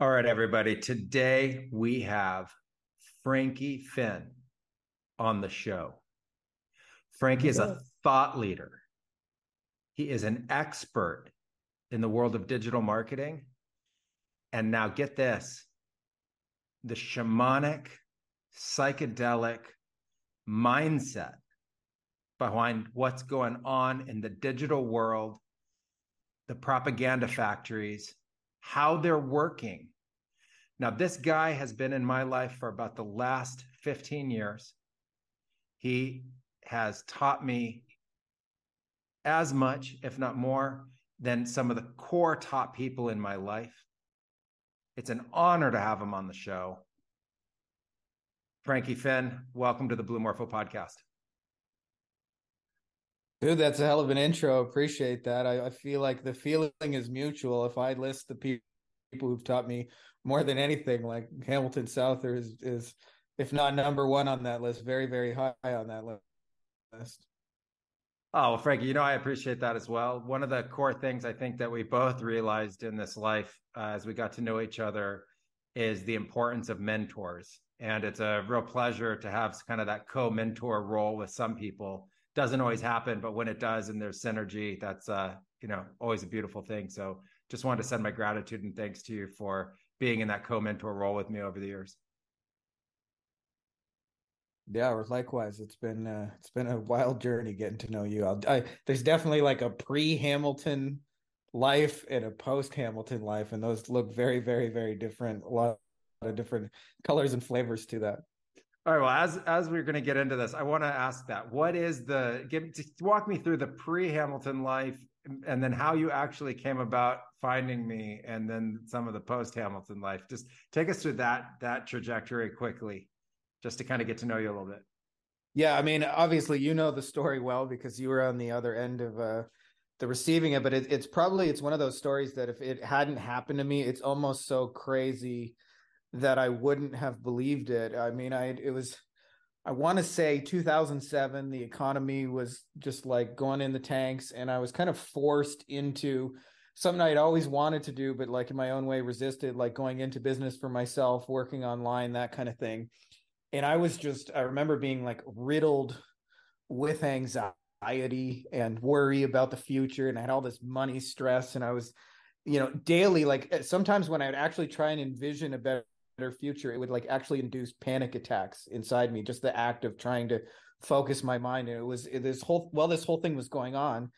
All right, everybody. Today we have Frankie Fihn on the show. Frankie is a thought leader. He is an expert in the world of digital marketing. And now get this the shamanic, psychedelic mindset behind what's going on in the digital world, the propaganda factories, how they're working. Now, this guy has been in my life for about the last 15 years. He has taught me as much, if not more, than some of the core top people in my life. It's an honor to have him on the show. Frankie Fihn, welcome to the Blue Morpho podcast. Dude, that's a hell of an intro. Appreciate that. I, I feel like the feeling is mutual. If I list the people who've taught me more than anything, like Hamilton Souther is, is if not number one on that list, very, very high on that list. Oh, well, Frankie, you know, I appreciate that as well. One of the core things I think that we both realized in this life uh, as we got to know each other is the importance of mentors. And it's a real pleasure to have kind of that co mentor role with some people doesn't always happen, but when it does and there's synergy, that's uh, you know, always a beautiful thing. So just wanted to send my gratitude and thanks to you for being in that co-mentor role with me over the years. Yeah, likewise. It's been uh, it's been a wild journey getting to know you. I'll, I, there's definitely like a pre-Hamilton life and a post-Hamilton life, and those look very, very, very different. A lot of different colors and flavors to that. All right. Well, as as we're going to get into this, I want to ask that. What is the give? Walk me through the pre-Hamilton life, and then how you actually came about finding me, and then some of the post-Hamilton life. Just take us through that that trajectory quickly, just to kind of get to know you a little bit. Yeah, I mean, obviously, you know the story well because you were on the other end of uh, the receiving it. But it, it's probably it's one of those stories that if it hadn't happened to me, it's almost so crazy that I wouldn't have believed it. I mean, I it was I want to say 2007 the economy was just like going in the tanks and I was kind of forced into something I'd always wanted to do but like in my own way resisted like going into business for myself, working online, that kind of thing. And I was just I remember being like riddled with anxiety and worry about the future and I had all this money stress and I was you know daily like sometimes when I'd actually try and envision a better better future, it would like actually induce panic attacks inside me. Just the act of trying to focus my mind. And it was this whole while this whole thing was going on,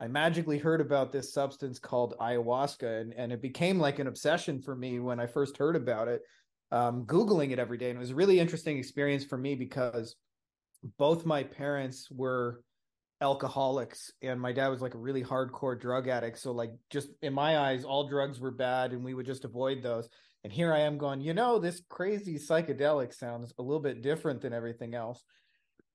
I magically heard about this substance called ayahuasca, and and it became like an obsession for me when I first heard about it. Um, Googling it every day, and it was a really interesting experience for me because both my parents were alcoholics and my dad was like a really hardcore drug addict so like just in my eyes all drugs were bad and we would just avoid those and here I am going, you know, this crazy psychedelic sounds a little bit different than everything else.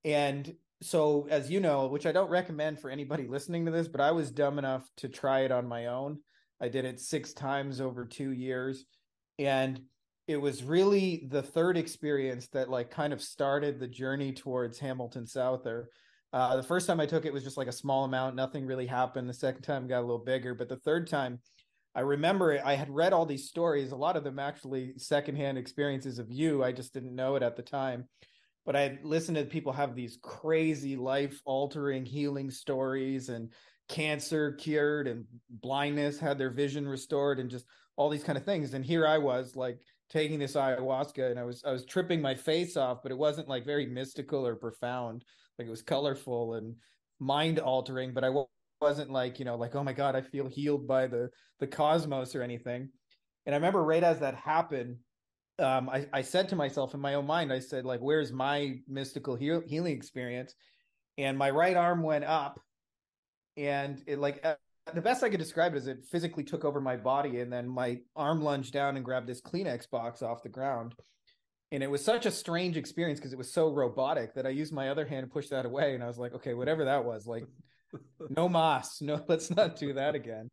And so, as you know, which I don't recommend for anybody listening to this, but I was dumb enough to try it on my own. I did it six times over two years. And it was really the third experience that like kind of started the journey towards Hamilton Souther. Uh, the first time I took it was just like a small amount, nothing really happened. The second time got a little bigger, but the third time I remember I had read all these stories, a lot of them actually secondhand experiences of you. I just didn't know it at the time. But I listened to people have these crazy life altering healing stories and cancer cured and blindness had their vision restored and just all these kind of things. And here I was like taking this ayahuasca and I was I was tripping my face off, but it wasn't like very mystical or profound. Like it was colorful and mind altering, but I wasn't like you know like oh my god i feel healed by the the cosmos or anything. And i remember right as that happened um i i said to myself in my own mind i said like where's my mystical heal- healing experience? And my right arm went up and it like uh, the best i could describe it is it physically took over my body and then my arm lunged down and grabbed this kleenex box off the ground. And it was such a strange experience because it was so robotic that i used my other hand to push that away and i was like okay whatever that was like no moss. no let's not do that again.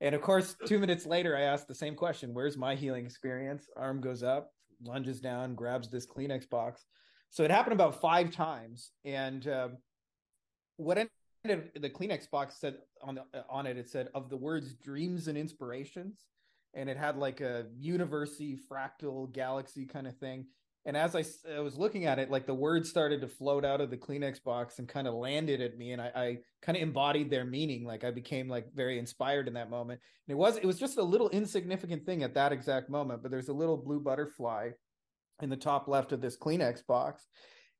And of course two minutes later i asked the same question. Where's my healing experience? Arm goes up lunges down grabs this kleenex box. So it happened about five times. And um, what ended the kleenex box said on the, on it it said of the words dreams and inspirations and it had like a university fractal galaxy kind of thing. And as I, I, was looking at it, like the words started to float out of the Kleenex box and kind of landed at me, and I, I kind of embodied their meaning. Like I became like very inspired in that moment. And it was it was just a little insignificant thing at that exact moment, but there's a little blue butterfly in the top left of this Kleenex box,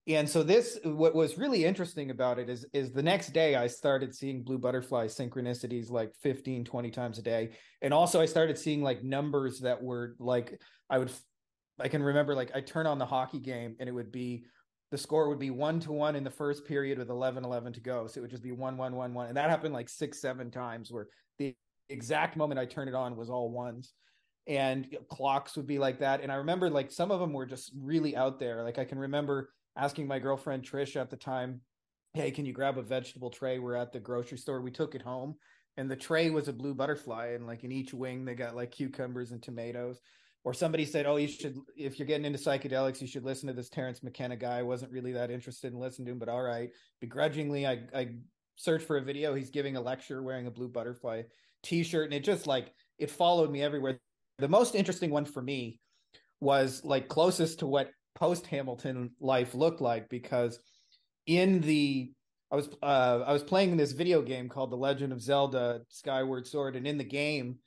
and so this what was really interesting about it is is the next day i started seeing blue butterfly synchronicities like 15 20 times a day and also i started seeing like numbers that were like i would i can remember like i turn on the hockey game and it would be the score would be one to one in the first period with 11 11 to go so it would just be one one one one and that happened like six seven times where the exact moment i turned it on was all ones and clocks would be like that and i remember like some of them were just really out there like i can remember asking my girlfriend Trish at the time, "Hey, can you grab a vegetable tray? We're at the grocery store. We took it home, and the tray was a blue butterfly, and like in each wing they got like cucumbers and tomatoes." Or somebody said, "Oh, you should if you're getting into psychedelics, you should listen to this Terence McKenna guy." I wasn't really that interested in listening to him, but all right. Begrudgingly, I I searched for a video. He's giving a lecture wearing a blue butterfly t-shirt, and it just like it followed me everywhere. The most interesting one for me was like closest to what post Hamilton life looked like because in the I was uh, I was playing this video game called The Legend of Zelda Skyward Sword, and in the game,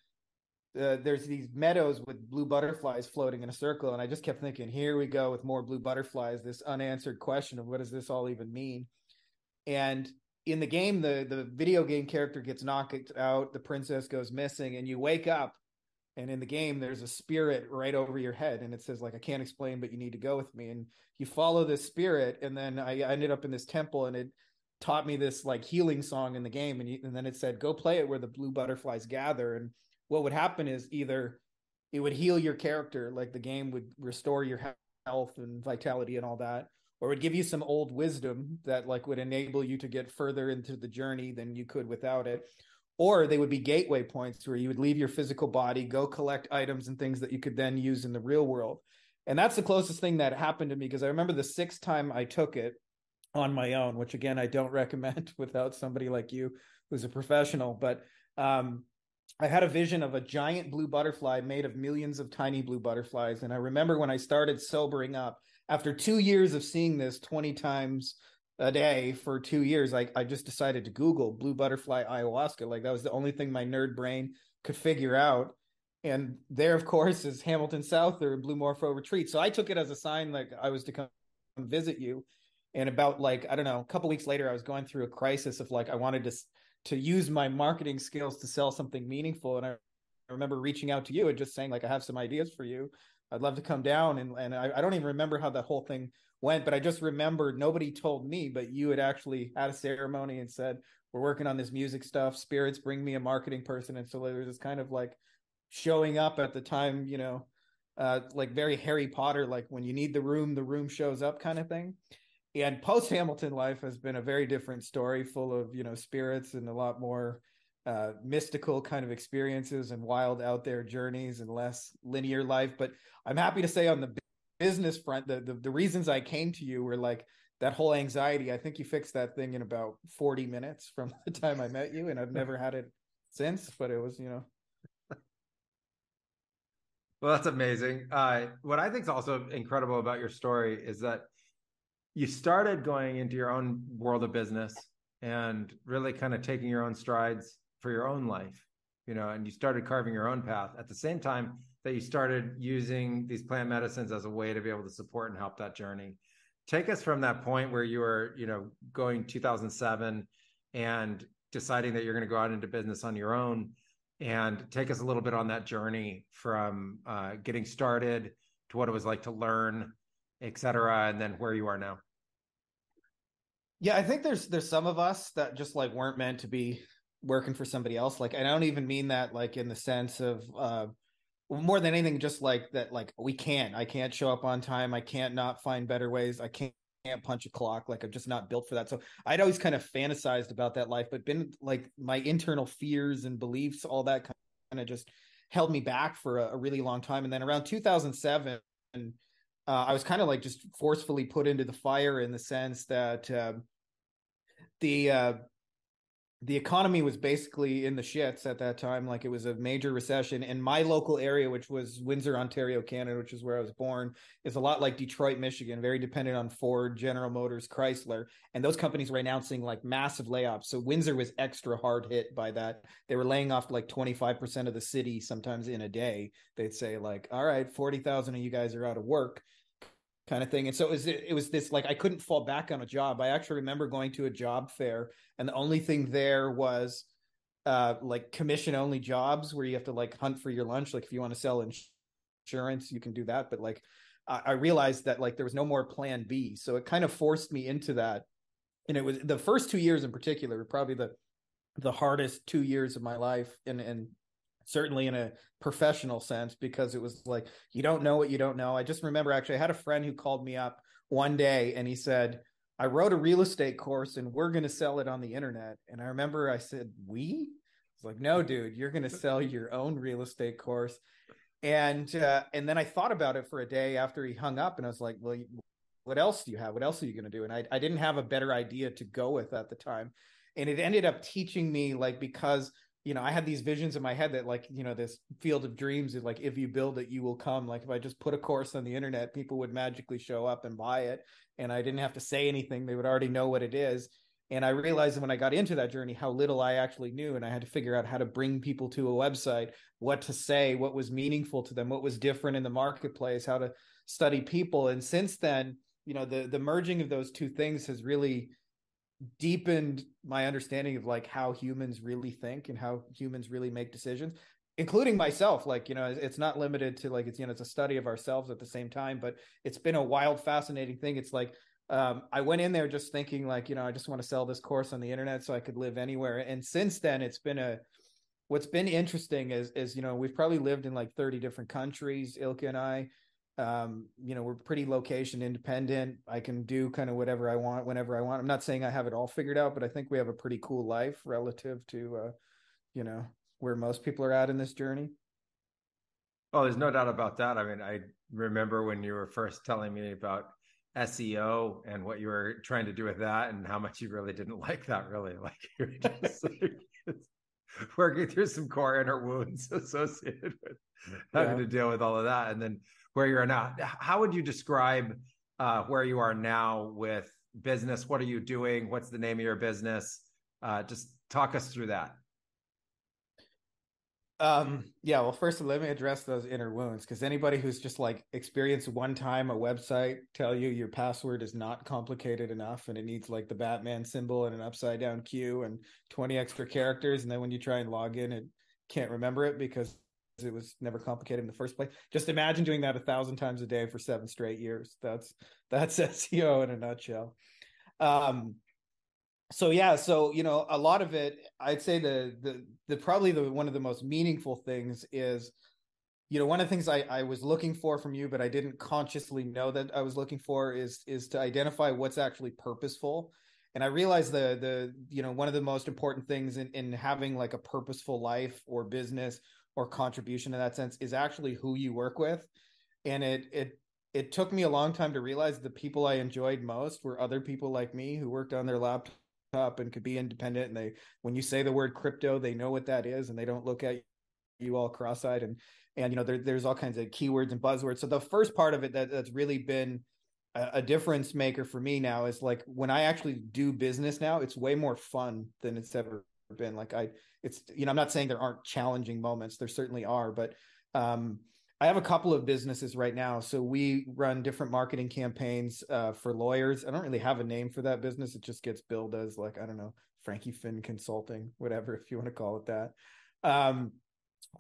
uh, there's these meadows with blue butterflies floating in a circle, and I just kept thinking, here we go with more blue butterflies. This unanswered question of what does this all even mean? And in the game, the the video game character gets knocked out, the princess goes missing, and you wake up and in the game there's a spirit right over your head and it says like i can't explain but you need to go with me and you follow this spirit and then i ended up in this temple and it taught me this like healing song in the game and, you, and then it said go play it where the blue butterflies gather and what would happen is either it would heal your character like the game would restore your health and vitality and all that or it would give you some old wisdom that like would enable you to get further into the journey than you could without it or they would be gateway points where you would leave your physical body, go collect items and things that you could then use in the real world. And that's the closest thing that happened to me because I remember the sixth time I took it on my own, which again I don't recommend without somebody like you who's a professional. But um, I had a vision of a giant blue butterfly made of millions of tiny blue butterflies. And I remember when I started sobering up after two years of seeing this 20 times a day for two years, I, I just decided to Google blue butterfly ayahuasca. Like that was the only thing my nerd brain could figure out. And there, of course, is Hamilton Souther Blue Morpho Retreat. So I took it as a sign like I was to come visit you. And about like, I don't know, a couple weeks later, I was going through a crisis of like I wanted to to use my marketing skills to sell something meaningful. And I, I remember reaching out to you and just saying, like, I have some ideas for you. I'd love to come down. And and I, I don't even remember how that whole thing went, but I just remembered nobody told me, but you had actually had a ceremony and said, We're working on this music stuff. Spirits bring me a marketing person. And so there was this kind of like showing up at the time, you know, uh, like very Harry Potter, like when you need the room, the room shows up kind of thing. And post Hamilton life has been a very different story, full of, you know, spirits and a lot more uh, mystical kind of experiences and wild out there journeys and less linear life. But I'm happy to say on the business front, the, the, the reasons I came to you were like that whole anxiety. I think you fixed that thing in about 40 minutes from the time I met you, and I've never had it since. But it was, you know. Well, that's amazing. Uh, what I think is also incredible about your story is that you started going into your own world of business and really kind of taking your own strides for your own life, you know, and you started carving your own path. At the same time, that you started using these plant medicines as a way to be able to support and help that journey. Take us from that point where you were, you know, going 2007 and deciding that you're going to go out into business on your own and take us a little bit on that journey from uh, getting started to what it was like to learn, et cetera, and then where you are now. Yeah, I think there's there's some of us that just like weren't meant to be working for somebody else. Like, I don't even mean that like in the sense of uh, more than anything just like that like we can't. I can't show up on time. I can't not find better ways. I can't can't punch a clock. Like i'm just not built for that. So i'd always kind of fantasized about that life but been like my internal fears and beliefs all that kind of just held me back for a, a really long time. And then around 2007 uh, i was kind of like just forcefully put into the fire in the sense that uh, the uh, the economy was basically in the shits at that time like it was a major recession and my local area which was windsor ontario canada which is where i was born is a lot like detroit michigan very dependent on ford general motors chrysler and those companies were announcing like massive layoffs so windsor was extra hard hit by that. They were laying off like 25% of the city sometimes in a day. They'd say like all right 40000 of you guys are out of work kind of thing. And so it was, it was this like I couldn't fall back on a job. I actually remember going to a job fair, and the only thing there was uh, like commission only jobs where you have to like hunt for your lunch. Like if you want to sell insurance, you can do that. But like I, I realized that like there was no more plan B, so it kind of forced me into that. And it was the first two years in particular, were probably the the hardest two years of my life, and and certainly in a professional sense because it was like you don't know what you don't know. I just remember actually I had a friend who called me up one day and he said, "I wrote a real estate course and we're going to sell it on the internet." And I remember I said, "We?" It's like, "No, dude, you're going to sell your own real estate course." And uh, and then I thought about it for a day after he hung up and I was like, "Well, what else do you have? What else are you going to do?" And I I didn't have a better idea to go with at the time. And it ended up teaching me like because you know, I had these visions in my head that like, you know, this field of dreams is like, if you build it, you will come. Like if I just put a course on the internet, people would magically show up and buy it. And I didn't have to say anything. They would already know what it is. And I realized when I got into that journey, how little I actually knew. And I had to figure out how to bring people to a website, what to say, what was meaningful to them, what was different in the marketplace, how to study people. And since then, you know, the, the merging of those two things has really deepened my understanding of like how humans really think and how humans really make decisions including myself like you know it's not limited to like it's you know it's a study of ourselves at the same time but it's been a wild fascinating thing. It's like um, i went in there just thinking like you know i just want to sell this course on the internet so i could live anywhere. And since then it's been a what's been interesting is is you know we've probably lived in like 30 different countries ilka and i um, you know, we're pretty location independent. I can do kind of whatever I want whenever I want. I'm not saying I have it all figured out, but I think we have a pretty cool life relative to, uh, you know, where most people are at in this journey. Oh, there's no doubt about that. I mean, I remember when you were first telling me about SEO and what you were trying to do with that and how much you really didn't like that really like you're just like, working through some core inner wounds associated with having yeah. to deal with all of that and then where you're now. How would you describe uh, where you are now with business? What are you doing? What's the name of your business? Uh, just talk us through that. Um, yeah, well, first let me address those inner wounds because anybody who's just like experienced one time a website tell you your password is not complicated enough and it needs like the Batman symbol and an upside down Q and 20 extra characters. And then when you try and log in, it can't remember it because it was never complicated in the first place. Just imagine doing that a thousand times a day for seven straight years. That's that's SEO in a nutshell. Um, so yeah, so you know, a lot of it, I'd say the the the probably the one of the most meaningful things is, you know, one of the things I I was looking for from you, but I didn't consciously know that I was looking for is is to identify what's actually purposeful. And I realized the the you know one of the most important things in in having like a purposeful life or business or contribution in that sense is actually who you work with. And it it it took me a long time to realize the people i enjoyed most were other people like me who worked on their laptop and could be independent. And they when you say the word crypto they know what that is and they don't look at you all cross-eyed. And and you know there, there's all kinds of keywords and buzzwords. So the first part of it that, that's really been a, a difference maker for me now is like when i actually do business now it's way more fun than it's ever been like i it's you know i'm not saying there aren't challenging moments there certainly are but um i have a couple of businesses right now. So we run different marketing campaigns uh, for lawyers. I don't really have a name for that business. It just gets billed as like i don't know frankie fihn consulting whatever if you want to call it that. Um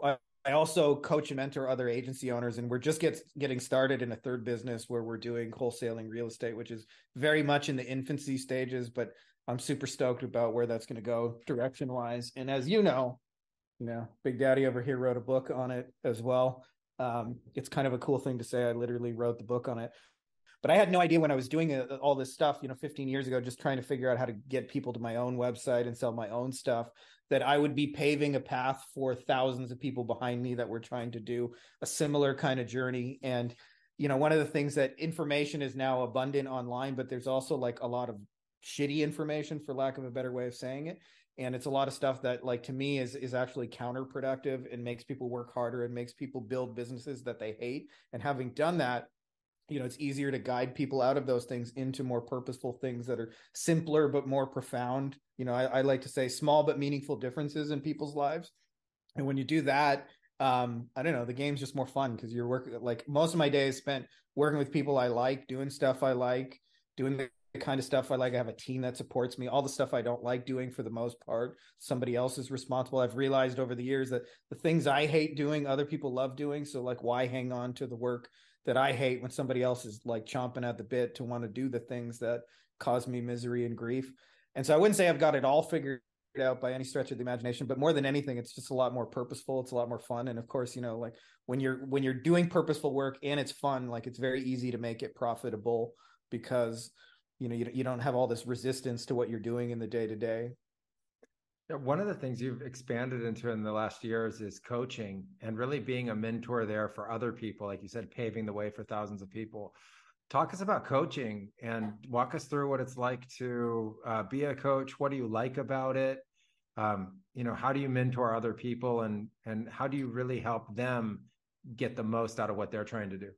I, I also coach and mentor other agency owners, and we're just get, getting started in a third business where we're doing wholesaling real estate, which is very much in the infancy stages, but I'm super stoked about where that's going to go direction wise. And as you know, you know, Big Daddy over here wrote a book on it as well. Um, it's kind of a cool thing to say. I literally wrote the book on it, but I had no idea when I was doing uh, all this stuff, you know, 15 years ago, just trying to figure out how to get people to my own website and sell my own stuff, that I would be paving a path for thousands of people behind me that were trying to do a similar kind of journey. And, you know, one of the things that information is now abundant online, but there's also like a lot of shitty information for lack of a better way of saying it and it's a lot of stuff that like to me is is actually counterproductive and makes people work harder and makes people build businesses that they hate and having done that you know it's easier to guide people out of those things into more purposeful things that are simpler but more profound you know I, I like to say small but meaningful differences in people's lives and when you do that um i don't know the game's just more fun because you're working like most of my day is spent working with people i like doing stuff i like doing the kind of stuff I like. I have a team that supports me. All the stuff I don't like doing for the most part, somebody else is responsible. I've realized over the years that the things I hate doing, other people love doing. So like why hang on to the work that I hate when somebody else is like chomping at the bit to want to do the things that cause me misery and grief. And so I wouldn't say I've got it all figured out by any stretch of the imagination but more than anything it's just a lot more purposeful it's a lot more fun and of course you know like when you're when you're doing purposeful work and it's fun like it's very easy to make it profitable because you know you, you don't have all this resistance to what you're doing in the day to day one of the things you've expanded into in the last years is coaching and really being a mentor there for other people like you said paving the way for thousands of people. Talk us about coaching and walk us through what it's like to uh, be a coach. What do you like about it? Um, you know how do you mentor other people and and how do you really help them get the most out of what they're trying to do?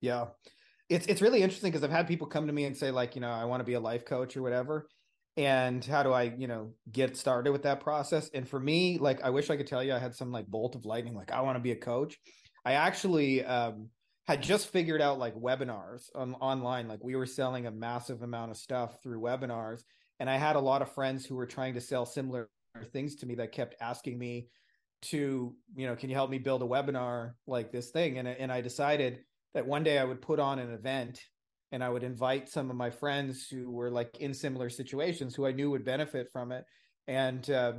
Yeah. It's it's really interesting because I've had people come to me and say like, you know, I want to be a life coach or whatever. And how do I, you know, get started with that process? And for me, like I wish I could tell you I had some like bolt of lightning, like I want to be a coach. I actually um had just figured out like webinars on online. Like we were selling a massive amount of stuff through webinars. And I had a lot of friends who were trying to sell similar things to me that kept asking me to, you know, can you help me build a webinar like this thing? And and I decided that one day I would put on an event and I would invite some of my friends who were like in similar situations who I knew would benefit from it. And uh,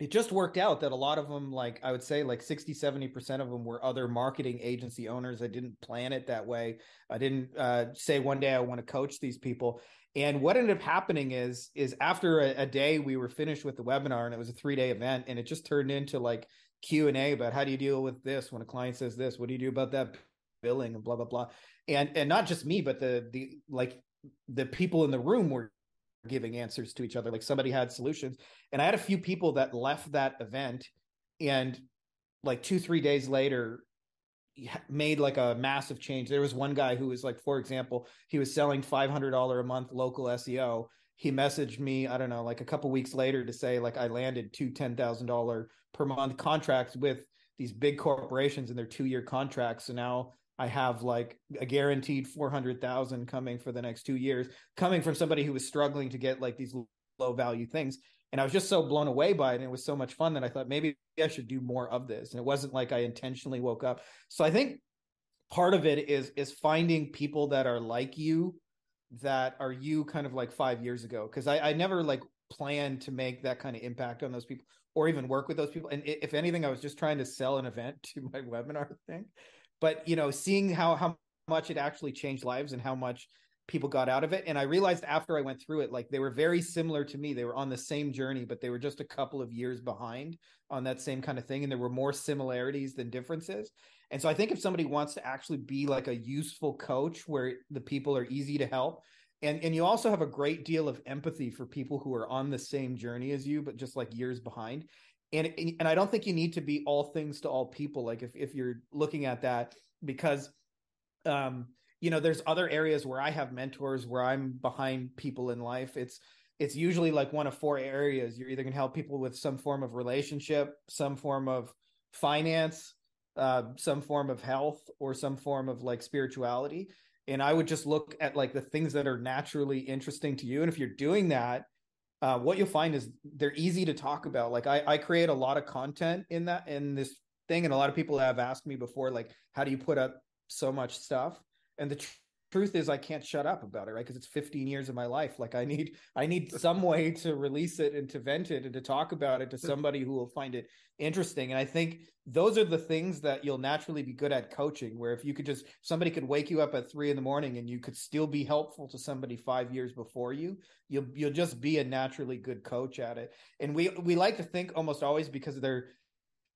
it just worked out that a lot of them, like I would say, like 60, 70% of them were other marketing agency owners. I didn't plan it that way. I didn't uh, say one day I want to coach these people. And what ended up happening is, is after a, a day we were finished with the webinar and it was a three day event and it just turned into like Q and A about how do you deal with this when a client says this? What do you do about that? Billing and blah blah blah. And and not just me but the the like the people in the room were giving answers to each other. Like somebody had solutions. And i had a few people that left that event and like 2 3 days later made like a massive change. There was one guy who was like for example he was selling $500 a month local SEO he messaged me i don't know like a couple weeks later to say like i landed two $10,000 per month contracts with these big corporations and their two year contracts. So now I have like a guaranteed 400,000 coming for the next 2 years coming from somebody who was struggling to get like these low value things. And I was just so blown away by it and it was so much fun that I thought maybe I should do more of this. And it wasn't like I intentionally woke up. So I think part of it is is finding people that are like you that are you kind of like 5 years ago. Because I I never like planned to make that kind of impact on those people or even work with those people. And if anything I was just trying to sell an event to my webinar thing but you know seeing how how much it actually changed lives and how much people got out of it. And i realized after i went through it like they were very similar to me. They were on the same journey but they were just a couple of years behind on that same kind of thing. And there were more similarities than differences. And so i think if somebody wants to actually be like a useful coach where the people are easy to help and and you also have a great deal of empathy for people who are on the same journey as you but just like years behind and and I don't think you need to be all things to all people. Like if if you're looking at that, because um, you know, there's other areas where I have mentors where I'm behind people in life. It's it's usually like one of four areas. You're either going to help people with some form of relationship, some form of finance, uh, some form of health, or some form of like spirituality. And I would just look at like the things that are naturally interesting to you. And if you're doing that, uh, what you'll find is they're easy to talk about. Like I, I create a lot of content in that in this thing, and a lot of people have asked me before, like, how do you put up so much stuff? And the tr- truth is, I can't shut up about it, right? Because it's 15 years of my life. Like I need, I need some way to release it and to vent it and to talk about it to somebody who will find it interesting. And I think those are the things that you'll naturally be good at coaching. Where if you could just somebody could wake you up at three in the morning and you could still be helpful to somebody five years before you, you'll you'll just be a naturally good coach at it. And we we like to think almost always because they're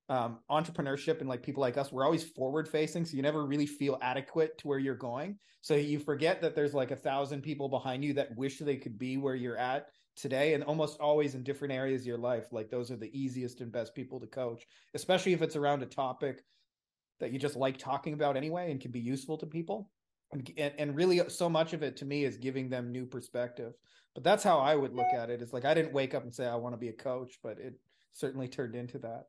um, entrepreneurship and like people like us, we're always forward facing. So you never really feel adequate to where you're going. So you forget that there's like a thousand people behind you that wish they could be where you're at today and almost always in different areas of your life. Like those are the easiest and best people to coach, especially if it's around a topic that you just like talking about anyway and can be useful to people. And, and, and really so much of it to me is giving them new perspective. But that's how I would look at it. It's like I didn't wake up and say I want to be a coach, but it certainly turned into that.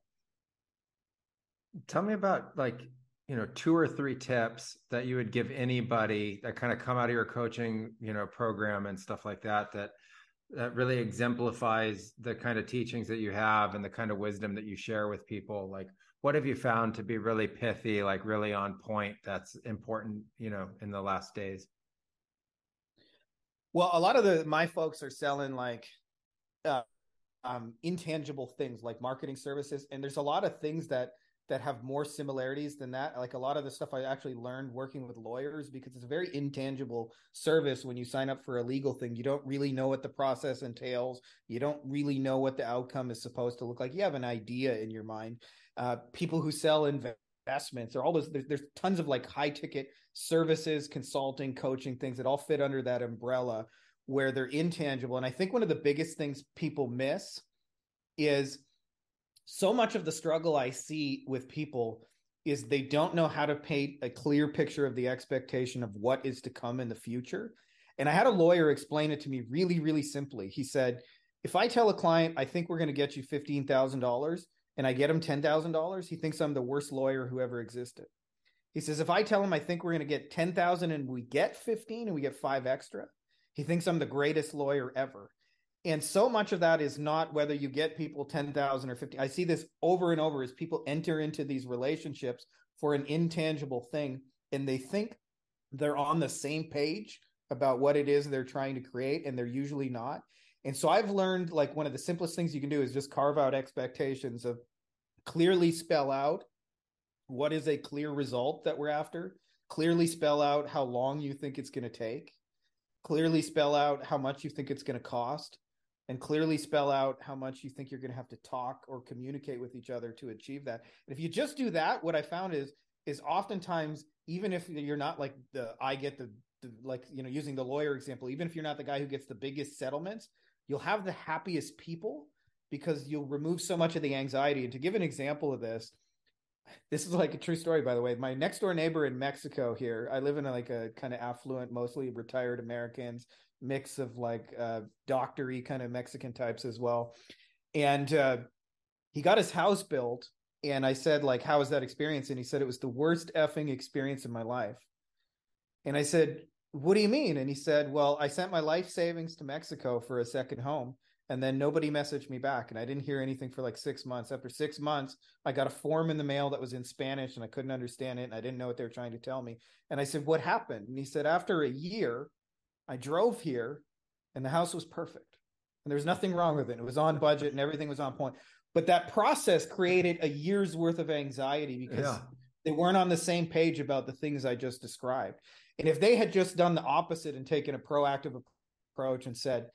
Tell me about like, you know, two or three tips that you would give anybody that kind of come out of your coaching, you know, program and stuff like that that that really exemplifies the kind of teachings that you have and the kind of wisdom that you share with people? Like what have you found to be really pithy like really on point that's important you know in the last days? Well a lot of the my folks are selling like uh, um, intangible things like marketing services and there's a lot of things that that have more similarities than that. Like a lot of the stuff I actually learned working with lawyers because it's a very intangible service when you sign up for a legal thing. You don't really know what the process entails. You don't really know what the outcome is supposed to look like. You have an idea in your mind. Uh, people who sell investments or all those, there's, there's tons of like high ticket services, consulting, coaching things that all fit under that umbrella where they're intangible. And I think one of the biggest things people miss is so much of the struggle I see with people is they don't know how to paint a clear picture of the expectation of what is to come in the future. And I had a lawyer explain it to me really, really simply. He said, if I tell a client, I think we're going to get you $15,000 and I get him $10,000, he thinks I'm the worst lawyer who ever existed. He says, if I tell him I think we're going to get 10,000 and we get 15 and we get five extra, he thinks I'm the greatest lawyer ever and so much of that is not whether you get people 10,000 or 50 I see this over and over as people enter into these relationships for an intangible thing and they think they're on the same page about what it is they're trying to create and they're usually not. And so I've learned like one of the simplest things you can do is just carve out expectations of clearly spell out what is a clear result that we're after clearly spell out how long you think it's going to take clearly spell out how much you think it's going to cost and clearly spell out how much you think you're going to have to talk or communicate with each other to achieve that. And if you just do that, what I found is is oftentimes even if you're not like the I get the, the like you know using the lawyer example, even if you're not the guy who gets the biggest settlements, you'll have the happiest people because you'll remove so much of the anxiety. And to give an example of this, this is like a true story by the way my next door neighbor in mexico here i live in like a kind of affluent mostly retired americans mix of like uh, doctory kind of Mexican types as well. And uh, he got his house built, and I said, like, how was that experience? And he said it was the worst effing experience in my life. And I said, what do you mean? And he said, well, I sent my life savings to Mexico for a second home. And then nobody messaged me back, and I didn't hear anything for like six months. After six months, I got a form in the mail that was in Spanish, and I couldn't understand it, and I didn't know what they were trying to tell me. And I said, "What happened?" And he said, "After a year, I drove here and the house was perfect. And there was nothing wrong with it. It was on budget and everything was on point. But that process created a year's worth of anxiety because yeah. they weren't on the same page about the things I just described. And if they had just done the opposite and taken a proactive approach and said,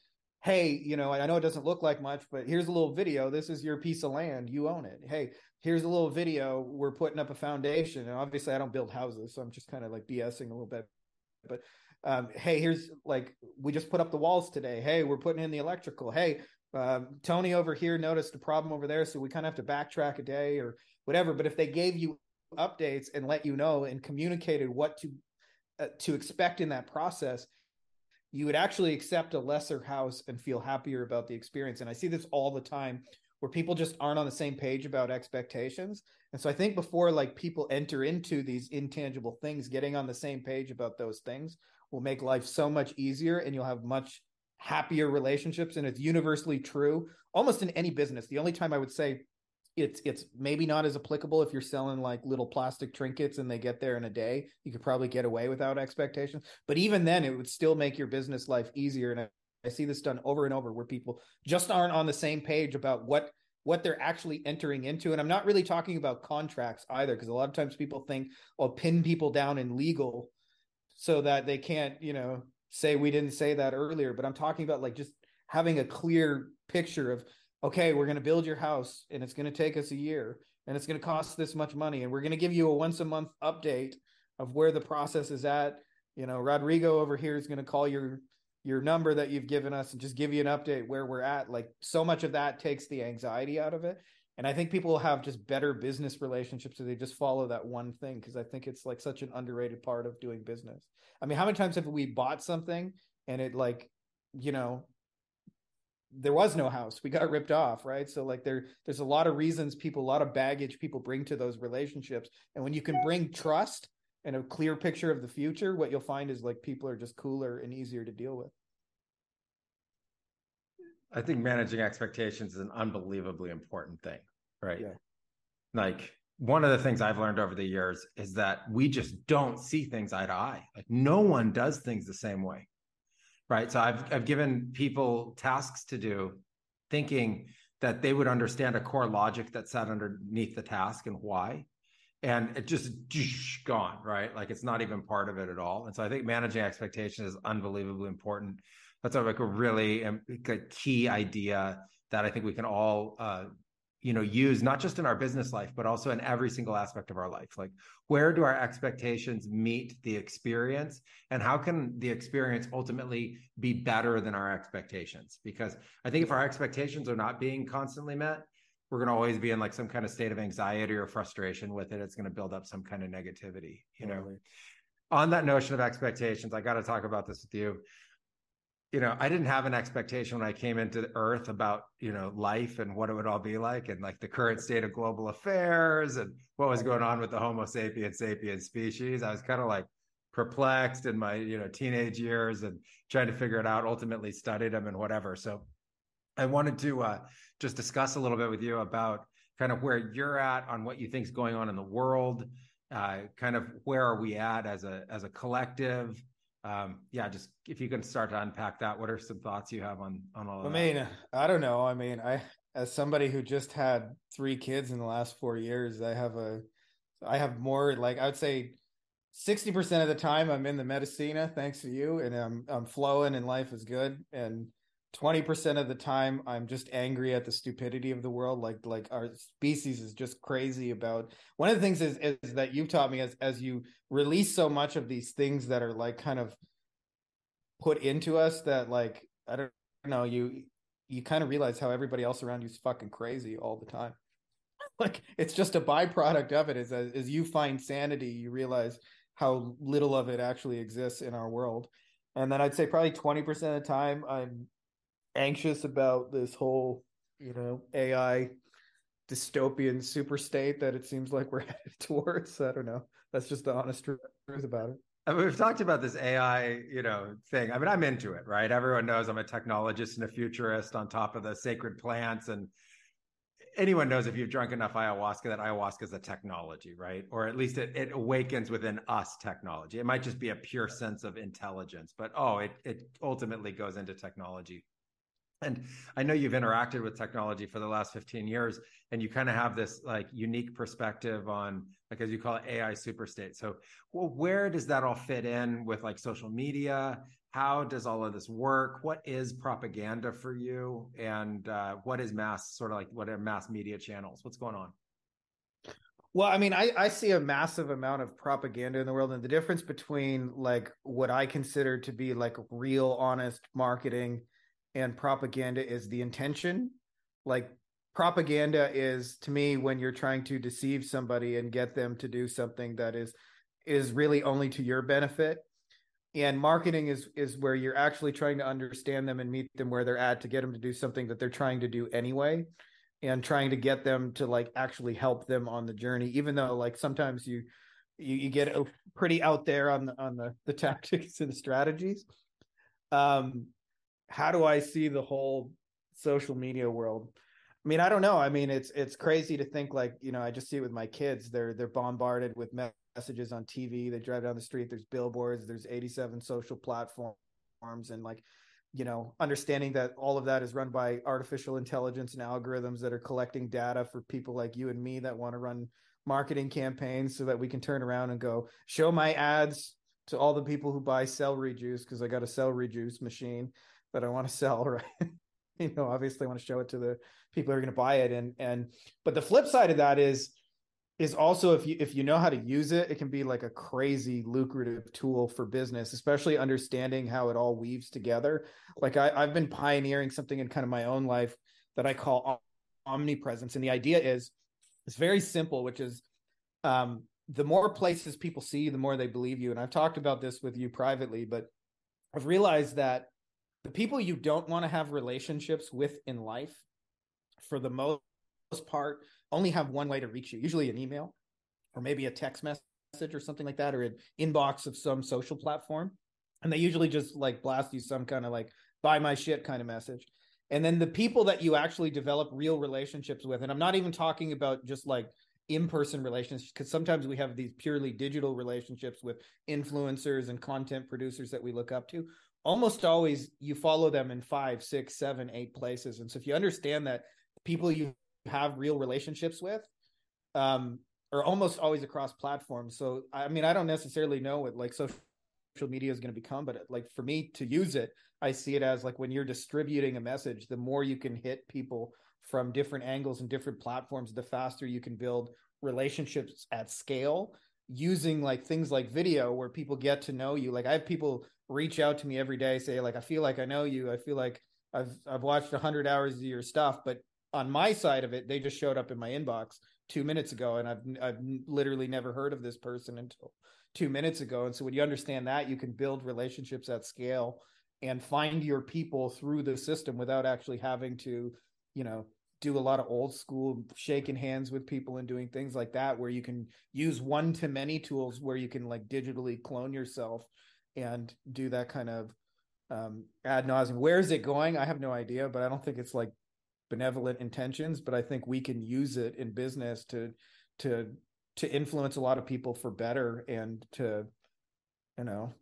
hey, you know, I know it doesn't look like much, but here's a little video. This is your piece of land. You own it. Hey, here's a little video. We're putting up a foundation. And obviously, I don't build houses, so I'm just kind of like BSing a little bit. But um, hey, here's like we just put up the walls today. Hey, we're putting in the electrical. Hey, um, Tony over here noticed a problem over there, so we kind of have to backtrack a day or whatever. But if they gave you updates and let you know and communicated what to uh, to expect in that process, you would actually accept a lesser house and feel happier about the experience. And I see this all the time where people just aren't on the same page about expectations. And so I think before like people enter into these intangible things, getting on the same page about those things will make life so much easier and you'll have much happier relationships. And it's universally true almost in any business. The only time i would say it's it's maybe not as applicable if you're selling like little plastic trinkets and they get there in a day you could probably get away without expectations. But even then it would still make your business life easier. And I, I see this done over and over where people just aren't on the same page about what what they're actually entering into. And i'm not really talking about contracts either because a lot of times people think i'll pin people down in legal so that they can't, you know, say we didn't say that earlier. But I'm talking about like just having a clear picture of, okay, we're going to build your house and it's going to take us a year. and it's going to cost this much money and we're going to give you a once a month update of where the process is at you know rodrigo over here is going to call your your number that you've given us and just give you an update where we're at like so much of that takes the anxiety out of it and i think people have just better business relationships if they just follow that one thing because i think it's like such an underrated part of doing business. I mean how many times have we bought something and it like you know there was no house we got ripped off right? So like there there's a lot of reasons people a lot of baggage people bring to those relationships. And when you can bring trust and a clear picture of the future what you'll find is like people are just cooler and easier to deal with i think managing expectations is an unbelievably important thing right? Yeah. like one of the things i've learned over the years is that we just don't see things eye to eye. Like no one does things the same way right? So i've i've given people tasks to do thinking that they would understand a core logic that sat underneath the task and why and it just gone right? Like it's not even part of it at all. And so i think managing expectations is unbelievably important that's like a really um, a key idea that i think we can all uh, you know use not just in our business life but also in every single aspect of our life. Like where do our expectations meet the experience and how can the experience ultimately be better than our expectations? Because i think if our expectations are not being constantly met we're going to always be in like some kind of state of anxiety or frustration with it. It's going to build up some kind of negativity you know? On that notion of expectations i got to talk about this with you you know i didn't have an expectation when i came into earth about you know life and what it would all be like and like the current state of global affairs and what was going on with the homo sapiens sapiens species i was kind of like perplexed in my you know teenage years and trying to figure it out ultimately studied them and whatever so I wanted to uh, just discuss a little bit with you about kind of where you're at on what you think is going on in the world. Uh, kind of where are we at as a as a collective? Um, yeah, just if you can start to unpack that, what are some thoughts you have on on all? that? I mean, I don't know. I mean, I as somebody who just had three kids in the last four years, I have a, I have more like I would say. 60% of the time I'm in the Medicina thanks to you and I'm I'm flowing and life is good and 20% of the time i'm just angry at the stupidity of the world. Like like our species is just crazy about one of the things is is that you've taught me as as you release so much of these things that are like kind of put into us that like i don't know you you kind of realize how everybody else around you is fucking crazy all the time. Like it's just a byproduct of it is uh, as, as you find sanity you realize how little of it actually exists in our world. And then i'd say probably 20% of the time i'm anxious about this whole, you know, AI dystopian super state that it seems like we're headed towards. I don't know. That's just the honest truth about it. I mean, we've talked about this AI, you know, thing. I mean, I'm into it, right? Everyone knows I'm a technologist and a futurist on top of the sacred plants. And anyone knows if you've drunk enough ayahuasca that ayahuasca is a technology, right? Or at least it, it awakens within us technology. It might just be a pure sense of intelligence, but oh, it it ultimately goes into technology. And I know you've interacted with technology for the last 15 years, and you kind of have this like unique perspective on, like as you call it, AI superstate. So, well, where does that all fit in with like social media? How does all of this work? What is propaganda for you? And uh, what is mass, sort of like what are mass media channels? What's going on? Well, I mean, I, I see a massive amount of propaganda in the world, and the difference between like what I consider to be like real, honest marketing and propaganda is the intention. Like propaganda is to me when you're trying to deceive somebody and get them to do something that is is really only to your benefit and marketing is is where you're actually trying to understand them and meet them where they're at to get them to do something that they're trying to do anyway and trying to get them to like actually help them on the journey even though like sometimes you you, you get pretty out there on the on the the tactics and strategies um how do I see the whole social media world? I mean, I don't know. I mean, it's it's crazy to think like you know. I just see it with my kids. They're they're bombarded with messages on TV. They drive down the street. There's billboards. There's 87 social platforms, and like you know, understanding that all of that is run by artificial intelligence and algorithms that are collecting data for people like you and me that want to run marketing campaigns so that we can turn around and go show my ads to all the people who buy celery juice because I got a celery juice machine that I want to sell, right? you know, obviously I want to show it to the people who are going to buy it and and but the flip side of that is is also if you if you know how to use it it can be like a crazy lucrative tool for business especially understanding how it all weaves together like I, i've been pioneering something in kind of my own life that i call omnipresence and the idea is it's very simple which is um, the more places people see the more they believe you and i've talked about this with you privately but i've realized that the people you don't want to have relationships with in life for the most part only have one way to reach you usually an email or maybe a text message or something like that or an inbox of some social platform and they usually just like blast you some kind of like buy my shit kind of message. And then the people that you actually develop real relationships with and i'm not even talking about just like in-person relationships because sometimes we have these purely digital relationships with influencers and content producers that we look up to almost always you follow them in five six seven eight places. And so if you understand that people you have real relationships with um are almost always across platforms. So i mean i don't necessarily know what like social media is going to become but like for me to use it i see it as like when you're distributing a message the more you can hit people from different angles and different platforms the faster you can build relationships at scale using like things like video where people get to know you. Like i have people reach out to me every day say like i feel like i know you. I feel like i've i've watched 100 hours of your stuff. But on my side of it they just showed up in my inbox 2 minutes ago and i've i've literally never heard of this person until 2 minutes ago. And so when you understand that you can build relationships at scale and find your people through the system without actually having to you know do a lot of old school shaking hands with people and doing things like that where you can use one to many tools where you can like digitally clone yourself and do that kind of um, ad nauseum. Where is it going? I have no idea, but I don't think it's like benevolent intentions. But I think we can use it in business to to to influence a lot of people for better and to you know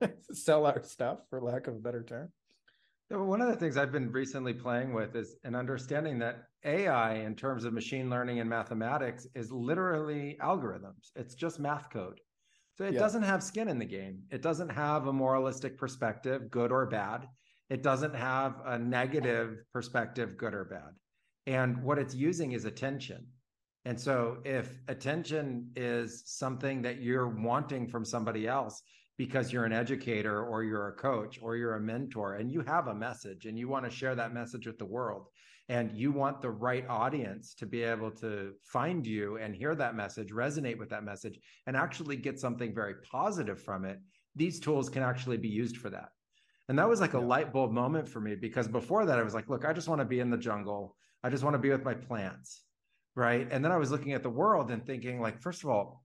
sell our stuff for lack of a better term. One of the things I've been recently playing with is an understanding that AI, in terms of machine learning and mathematics, is literally algorithms. It's just math code. So it yeah. doesn't have skin in the game. It doesn't have a moralistic perspective, good or bad. It doesn't have a negative perspective, good or bad. And what it's using is attention. And so if attention is something that you're wanting from somebody else, because you're an educator or you're a coach or you're a mentor and you have a message and you want to share that message with the world and you want the right audience to be able to find you and hear that message resonate with that message and actually get something very positive from it these tools can actually be used for that. And that was like a light bulb moment for me because before that i was like look i just want to be in the jungle. I just want to be with my plants. Right? And then i was looking at the world and thinking like first of all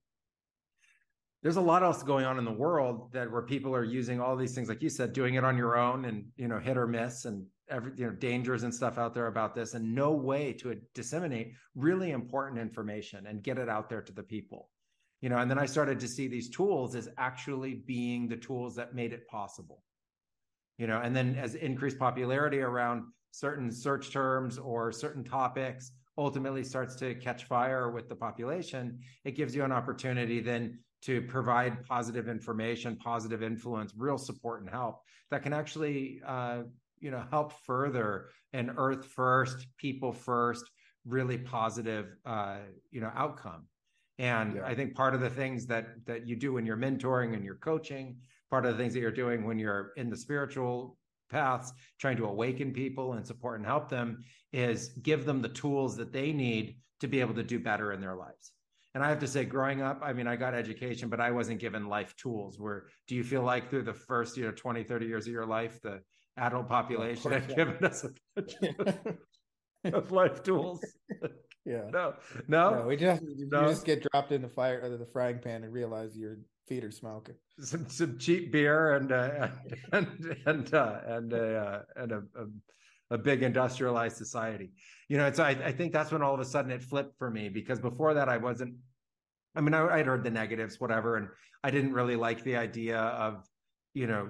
there's a lot else going on in the world that where people are using all these things like you said doing it on your own and you know hit or miss and every you know dangers and stuff out there about this and no way to disseminate really important information and get it out there to the people. You know and then i started to see these tools as actually being the tools that made it possible. You know and then as increased popularity around certain search terms or certain topics ultimately starts to catch fire with the population it gives you an opportunity then to provide positive information, positive influence, real support and help that can actually, uh, you know, help further an earth first, people first, really positive, uh, you know, outcome. And yeah. I think part of the things that that you do when you're mentoring and you're coaching, part of the things that you're doing when you're in the spiritual paths, trying to awaken people and support and help them, is give them the tools that they need to be able to do better in their lives. And I have to say, growing up, I mean, I got education, but I wasn't given life tools. Where do you feel like through the first, you know, 20, 30 years of your life, the adult population have given us a of life tools? Yeah. No, no, no we just you no. just get dropped in the fire or the frying pan and realize your feet are smoking. Some some cheap beer and uh, and and uh, and uh, and a, a a big industrialized society. You know, it's I, I think that's when all of a sudden it flipped for me because before that I wasn't. I mean, I, I'd heard the negatives, whatever, and I didn't really like the idea of, you know,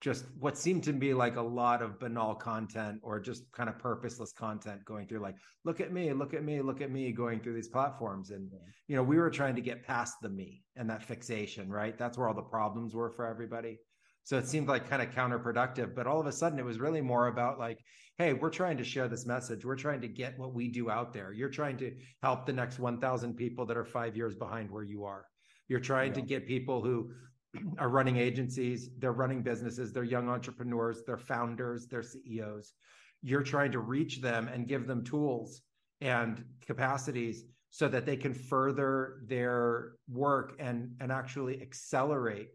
just what seemed to be like a lot of banal content or just kind of purposeless content going through like look at me look at me look at me going through these platforms and you know we were trying to get past the me and that fixation right that's where all the problems were for everybody So it seemed like kind of counterproductive. But all of a sudden, it was really more about like, hey, we're trying to share this message. We're trying to get what we do out there. You're trying to help the next 1,000 people that are five years behind where you are. You're trying yeah. to get people who are running agencies, they're running businesses, they're young entrepreneurs, they're founders, they're CEOs. You're trying to reach them and give them tools and capacities so that they can further their work and and actually accelerate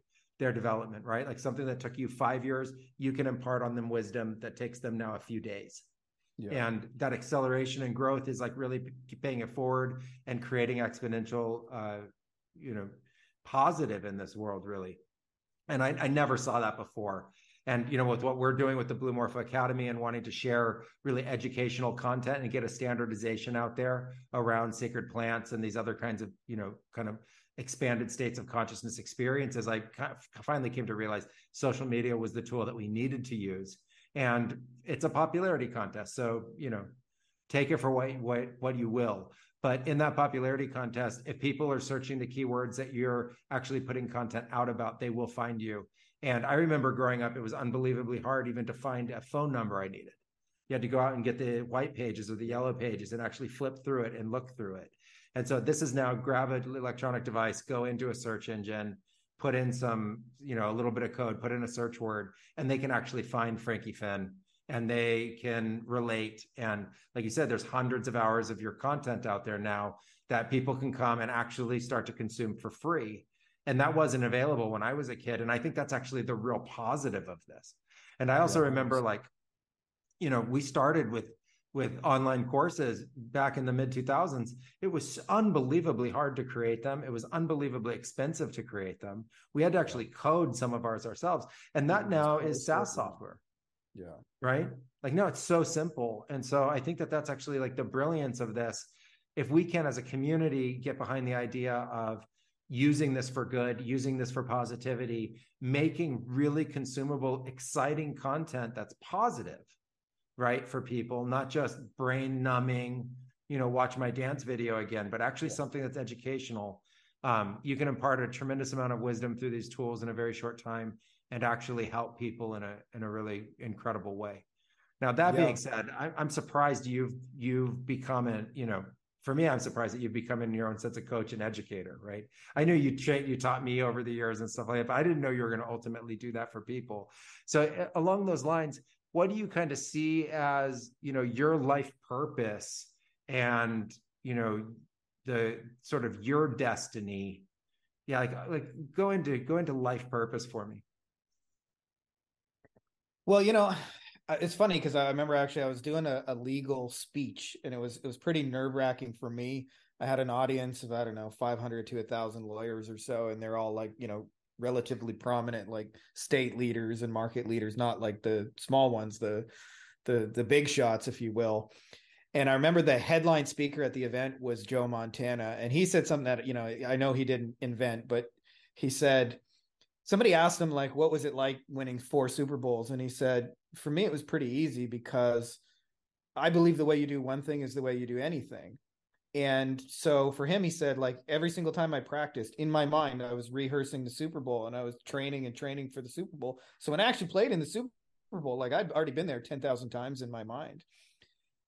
their development right? Like something that took you 5 years you can impart on them wisdom that takes them now a few days. Yeah. and that acceleration and growth is like really paying it forward and creating exponential uh you know positive in this world really. And I, I never saw that before. And you know with what we're doing with the blue morpho academy and wanting to share really educational content and get a standardization out there around sacred plants and these other kinds of you know kind of expanded states of consciousness experiences i finally came to realize social media was the tool that we needed to use. And it's a popularity contest so you know take it for what what what you will. But in that popularity contest if people are searching the keywords that you're actually putting content out about they will find you. And I remember growing up, it was unbelievably hard even to find a phone number I needed. You had to go out and get the white pages or the yellow pages and actually flip through it and look through it. And so this is now grab an electronic device, go into a search engine, put in some, you know, a little bit of code, put in a search word, and they can actually find Frankie Fihn and they can relate. And like you said, there's hundreds of hours of your content out there now that people can come and actually start to consume for free and that wasn't available when i was a kid and i think that's actually the real positive of this and i also yeah, remember like you know we started with with online courses back in the mid 2000s it was unbelievably hard to create them. It was unbelievably expensive to create them. We had to actually code some of ours ourselves. And that now is saas software. Yeah. Right? Like no it's so simple. And so i think that that's actually like the brilliance of this. If we can as a community get behind the idea of using this for good, using this for positivity, making really consumable, exciting content that's positive, right? For people, not just brain numbing, you know, watch my dance video again, but actually yeah. something that's educational. Um, you can impart a tremendous amount of wisdom through these tools in a very short time and actually help people in a in a really incredible way. Now that yeah. being said, I, I'm surprised you've you've become a you know for me, I'm surprised that you've become in your own sense a coach and educator, right? I knew you tra- you taught me over the years and stuff like that, but I didn't know you were going to ultimately do that for people. So along those lines, what do you kind of see as you know your life purpose and you know the sort of your destiny? Yeah, like like go into go into life purpose for me. Well, you know, it's funny because I remember actually I was doing a, a legal speech and it was it was pretty nerve wracking for me. I had an audience of I don't know 500 to a thousand lawyers or so, and they're all like you know relatively prominent like state leaders and market leaders, not like the small ones, the the the big shots, if you will. And I remember the headline speaker at the event was Joe Montana, and he said something that you know I know he didn't invent, but he said somebody asked him like what was it like winning four super bowls and he said for me it was pretty easy because i believe the way you do one thing is the way you do anything and so for him he said like every single time i practiced in my mind i was rehearsing the super bowl and i was training and training for the super bowl so when i actually played in the super bowl like i'd already been there 10,000 times in my mind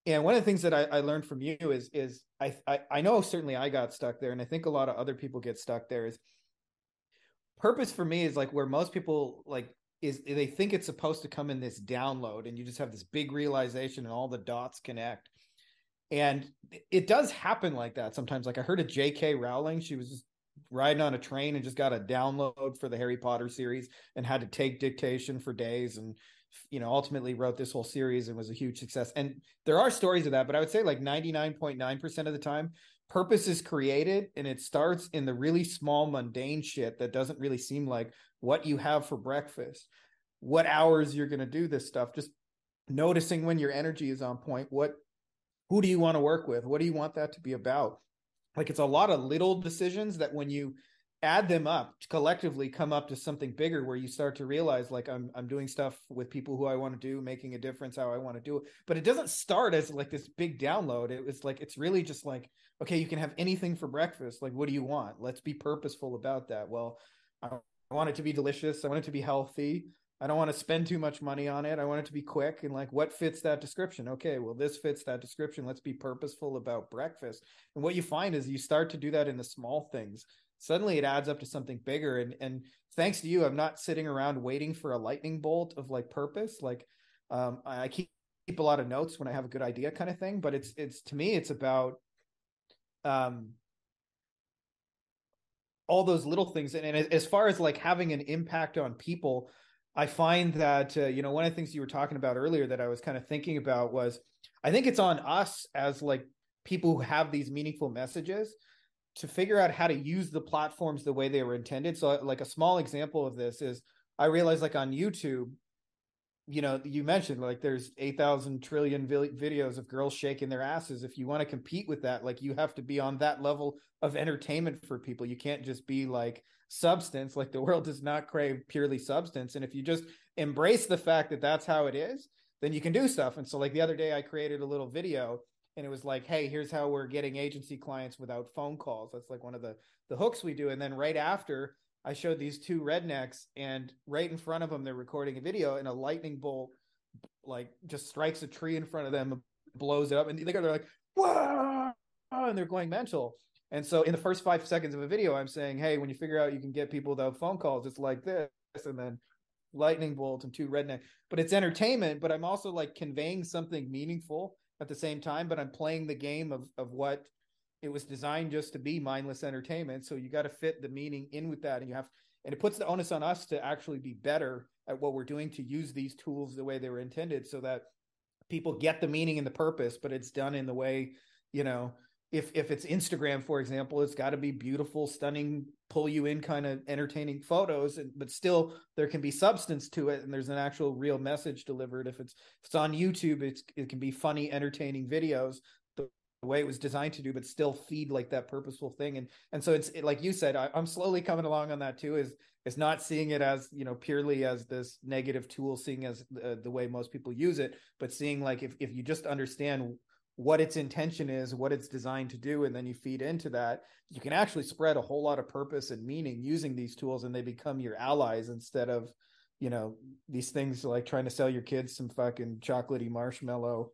and one of the things that I, I, learned from you is is I, I I know certainly I got stuck there, and I think a lot of other people get stuck there. Is purpose for me is like where most people like is they think it's supposed to come in this download and you just have this big realization and all the dots connect and it does happen like that sometimes. Like i heard of jk rowling. She was just riding on a train and just got a download for the harry potter series and had to take dictation for days and you know ultimately wrote this whole series and was a huge success. And there are stories of that but i would say like 99.9% of the time purpose is created and it starts in the really small mundane shit that doesn't really seem like what you have for breakfast what hours you're going to do this stuff just noticing when your energy is on point what who do you want to work with? What do you want that to be about? Like it's a lot of little decisions that when you add them up collectively come up to something bigger where you start to realize like I'm I'm doing stuff with people who I want to do making a difference how I want to do it. But it doesn't start as like this big download. It was like it's really just like okay you can have anything for breakfast. Like what do you want? Let's be purposeful about that. Well I want it to be delicious. I want it to be healthy. I don't want to spend too much money on it. I want it to be quick and like what fits that description. Okay, well this fits that description. Let's be purposeful about breakfast. And what you find is you start to do that in the small things. Suddenly it adds up to something bigger and and thanks to you I'm not sitting around waiting for a lightning bolt of like purpose. Like um I keep keep a lot of notes when I have a good idea kind of thing, but it's it's to me it's about um all those little things and, and as far as like having an impact on people I find that uh, you know one of the things you were talking about earlier that I was kind of thinking about was I think it's on us as like people who have these meaningful messages to figure out how to use the platforms the way they were intended. So like a small example of this is I realized like on YouTube you know you mentioned like there's 8000 trillion videos of girls shaking their asses. If you want to compete with that like you have to be on that level of entertainment for people. You can't just be like substance. Like the world does not crave purely substance. And if you just embrace the fact that that's how it is then you can do stuff. And so like the other day i created a little video and it was like hey here's how we're getting agency clients without phone calls. That's like one of the the hooks we do. And then right after I showed these two rednecks, and right in front of them, they're recording a video, and a lightning bolt like just strikes a tree in front of them, blows it up, and they're like, "Whoa!" and they're going mental. And so, in the first five seconds of a video, I'm saying, "Hey, when you figure out you can get people without phone calls, it's like this," and then lightning bolt and two redneck. But it's entertainment. But I'm also like conveying something meaningful at the same time. But I'm playing the game of of what it was designed just to be mindless entertainment. So you got to fit the meaning in with that and you have and it puts the onus on us to actually be better at what we're doing to use these tools the way they were intended so that people get the meaning and the purpose but it's done in the way you know if if it's instagram for example it's got to be beautiful stunning pull you in kind of entertaining photos and, but still there can be substance to it and there's an actual real message delivered. If it's if it's on youtube it's it can be funny entertaining videos way it was designed to do, but still feed like that purposeful thing. And and so it's it, like you said, I, am slowly coming along on that too. Is is not seeing it as you know purely as this negative tool, seeing as uh, the way most people use it, but seeing like if if you just understand what its intention is, what it's designed to do, and then you feed into that, you can actually spread a whole lot of purpose and meaning using these tools, and they become your allies instead of you know these things like trying to sell your kids some fucking chocolatey marshmallow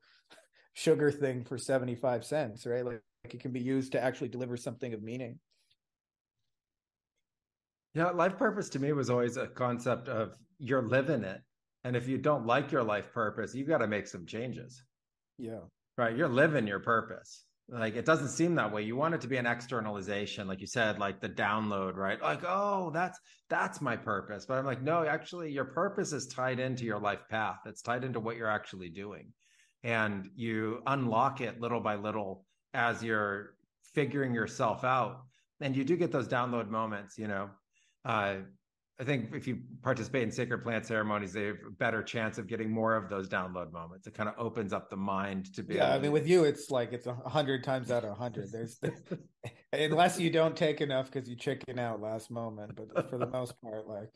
sugar thing for 75 cents, right? Like, like it can be used to actually deliver something of meaning. Yeah, life purpose to me was always a concept of you're living it. And if you don't like your life purpose, you got to make some changes. Yeah. Right. You're living your purpose. Like it doesn't seem that way. You want it to be an externalization, like you said, like the download, right? Like, oh, that's that's my purpose. But I'm like, no, actually, your purpose is tied into your life path. It's tied into what you're actually doing and you unlock it little by little as you're figuring yourself out. And you do get those download moments you know uh, i think if you participate in sacred plant ceremonies they have a better chance of getting more of those download moments. It kind of opens up the mind to be yeah i mean with you it's like it's a hundred times out of a hundred. There's unless you don't take enough because you chicken out last moment but for the most part like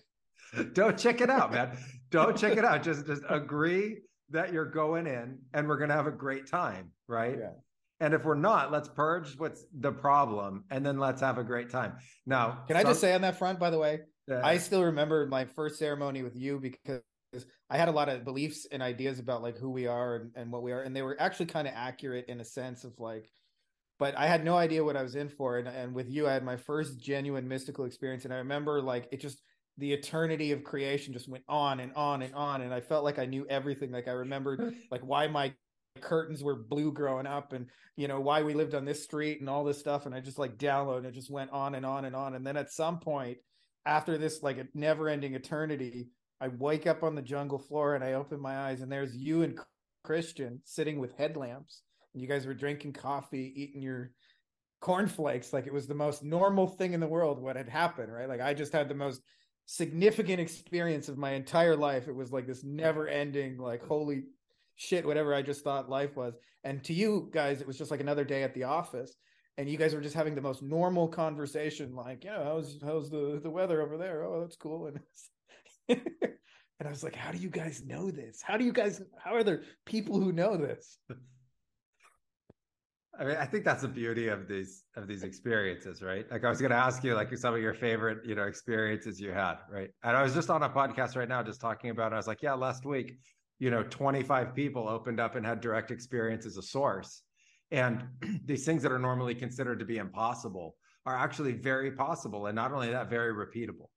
don't check it out man. Don't check it out. Just just agree that you're going in and we're going to have a great time, right? Yeah. And if we're not, let's purge what's the problem and then let's have a great time. Now, can I just say on that front, by the way, I still remember my first ceremony with you because I had a lot of beliefs and ideas about like who we are and, and what we are. And they were actually kind of accurate in a sense of like, but I had no idea what I was in for. And, and with you, I had my first genuine mystical experience. And I remember like it just, the eternity of creation just went on and on and on and i felt like i knew everything. Like i remembered like why my curtains were blue growing up and you know why we lived on this street and all this stuff and i just like downloaded and it just went on and on and on. And then at some point after this like a never ending eternity i wake up on the jungle floor and i open my eyes and there's you and christian sitting with headlamps. And you guys were drinking coffee eating your cornflakes. Like it was the most normal thing in the world what had happened right? Like i just had the most significant experience of my entire life. It was like this never ending, like, holy shit, whatever I just thought life was. And to you guys, it was just like another day at the office. And you guys were just having the most normal conversation, like, you know, how's how's the the weather over there? Oh, that's cool. And and I was like, how do you guys know this? How do you guys how are there people who know this? I mean, I think that's the beauty of these of these experiences, right? Like I was going to ask you, like some of your favorite, you know, experiences you had, right? And I was just on a podcast right now, just talking about. I was like, yeah, last week, you know, twenty five people opened up and had direct experience as a source, and these things that are normally considered to be impossible are actually very possible, and not only that, very repeatable.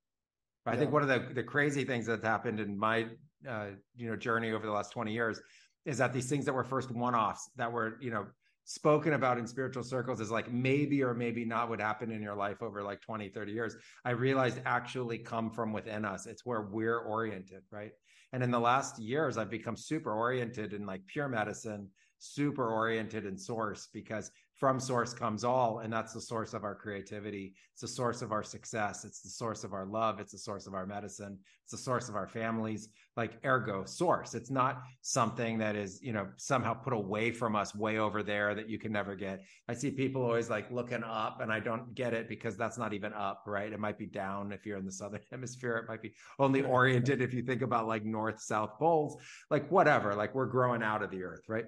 I think one of the the crazy things that's happened in my uh, you know journey over the last twenty years is that these things that were first one offs that were you know spoken about in spiritual circles as like maybe or maybe not would happen in your life over like 20 30 years i realized actually come from within us. It's where we're oriented right? And in the last years i've become super oriented in like pure medicine super oriented in source because from source comes all and that's the source of our creativity. It's the source of our success. It's the source of our love. It's the source of our medicine. It's the source of our families. Like ergo source. It's not something that is you know somehow put away from us way over there that you can never get. I see people always like looking up and i don't get it because that's not even up right? It might be down if you're in the southern hemisphere. It might be only oriented if you think about like north south poles. Like whatever. Like we're growing out of the earth right?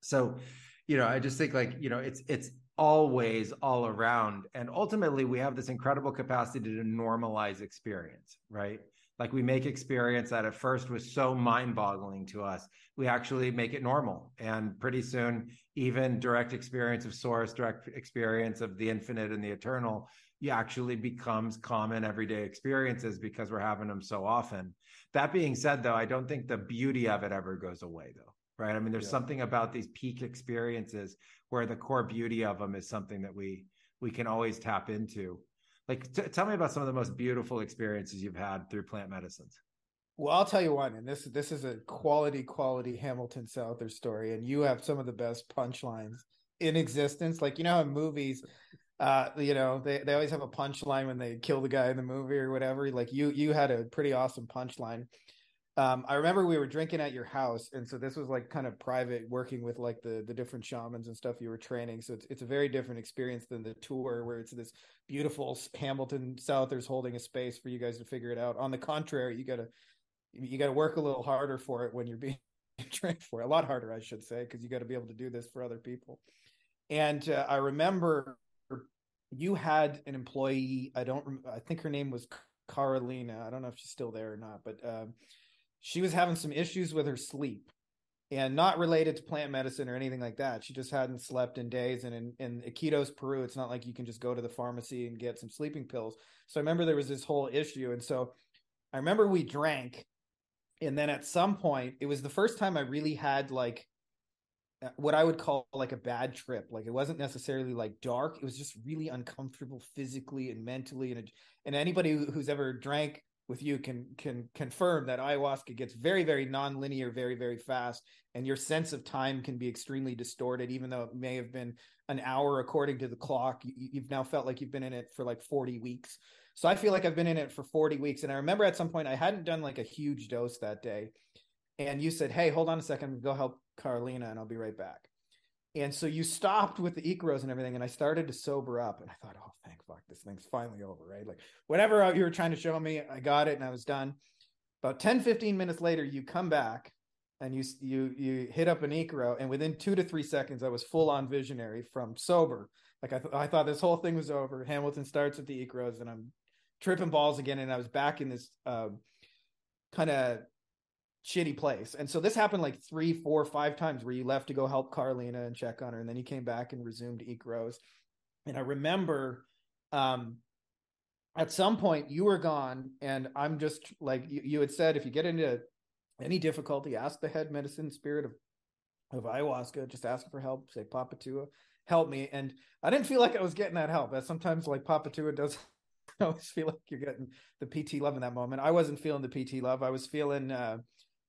So you know, I just think like, you know, it's it's always all around. And ultimately we have this incredible capacity to normalize experience, right? Like we make experience that at first was so mind-boggling to us. We actually make it normal. And pretty soon, even direct experience of source, direct experience of the infinite and the eternal, you actually becomes common everyday experiences because we're having them so often. That being said, though, I don't think the beauty of it ever goes away, though right? I mean, there's yeah. something about these peak experiences where the core beauty of them is something that we we can always tap into. Like, t- tell me about some of the most beautiful experiences you've had through plant medicines. Well, I'll tell you one, and this this is a quality, quality Hamilton Souther story, and you have some of the best punchlines in existence. Like you know, in movies, uh, you know, they, they always have a punchline when they kill the guy in the movie or whatever. Like you you had a pretty awesome punchline um, I remember we were drinking at your house, and so this was like kind of private, working with like the the different shamans and stuff you were training. So it's it's a very different experience than the tour, where it's this beautiful Hamilton Souther's holding a space for you guys to figure it out. On the contrary, you gotta you gotta work a little harder for it when you're being trained for it. A lot harder, I should say, because you got to be able to do this for other people. And uh, I remember you had an employee. I don't. I think her name was Carolina. I don't know if she's still there or not, but. Um, she was having some issues with her sleep and not related to plant medicine or anything like that. She just hadn't slept in days. And in, in Iquitos, Peru, it's not like you can just go to the pharmacy and get some sleeping pills. So I remember there was this whole issue. And so I remember we drank. And then at some point, it was the first time I really had like uh, what I would call like a bad trip. Like it wasn't necessarily like dark. It was just really uncomfortable physically and mentally. And, and anybody who's ever drank with you can can confirm that ayahuasca gets very very non-linear very very fast and your sense of time can be extremely distorted even though it may have been an hour according to the clock. You, have now felt like you've been in it for like 40 weeks. So i feel like i've been in it for 40 weeks and i remember at some point i hadn't done like a huge dose that day. And you said hey hold on a second go help carolina and i'll be right back and so you stopped with the Icaros and everything, and I started to sober up, and I thought, oh, thank fuck, this thing's finally over, right? Like whatever you were trying to show me, I got it, and I was done. About 10, 15 minutes later, you come back and you you you hit up an Icaro, and within two to three seconds, I was full on visionary from sober. Like I, th- I thought this whole thing was over. Hamilton starts with the Icaros, and I'm tripping balls again, and I was back in this uh, kind of shitty place. And so this happened like three, four, five times where you left to go help Carlina and check on her, and then you came back and resumed Icaros. And I remember um at some point you were gone, and I'm just like you, you had said, if you get into any difficulty, ask the head medicine spirit of of ayahuasca, just ask for help, say Papatua, help me. And I didn't feel like I was getting that help. As sometimes like Papatua does I always feel like you're getting the PT love in that moment. I wasn't feeling the PT love. I was feeling uh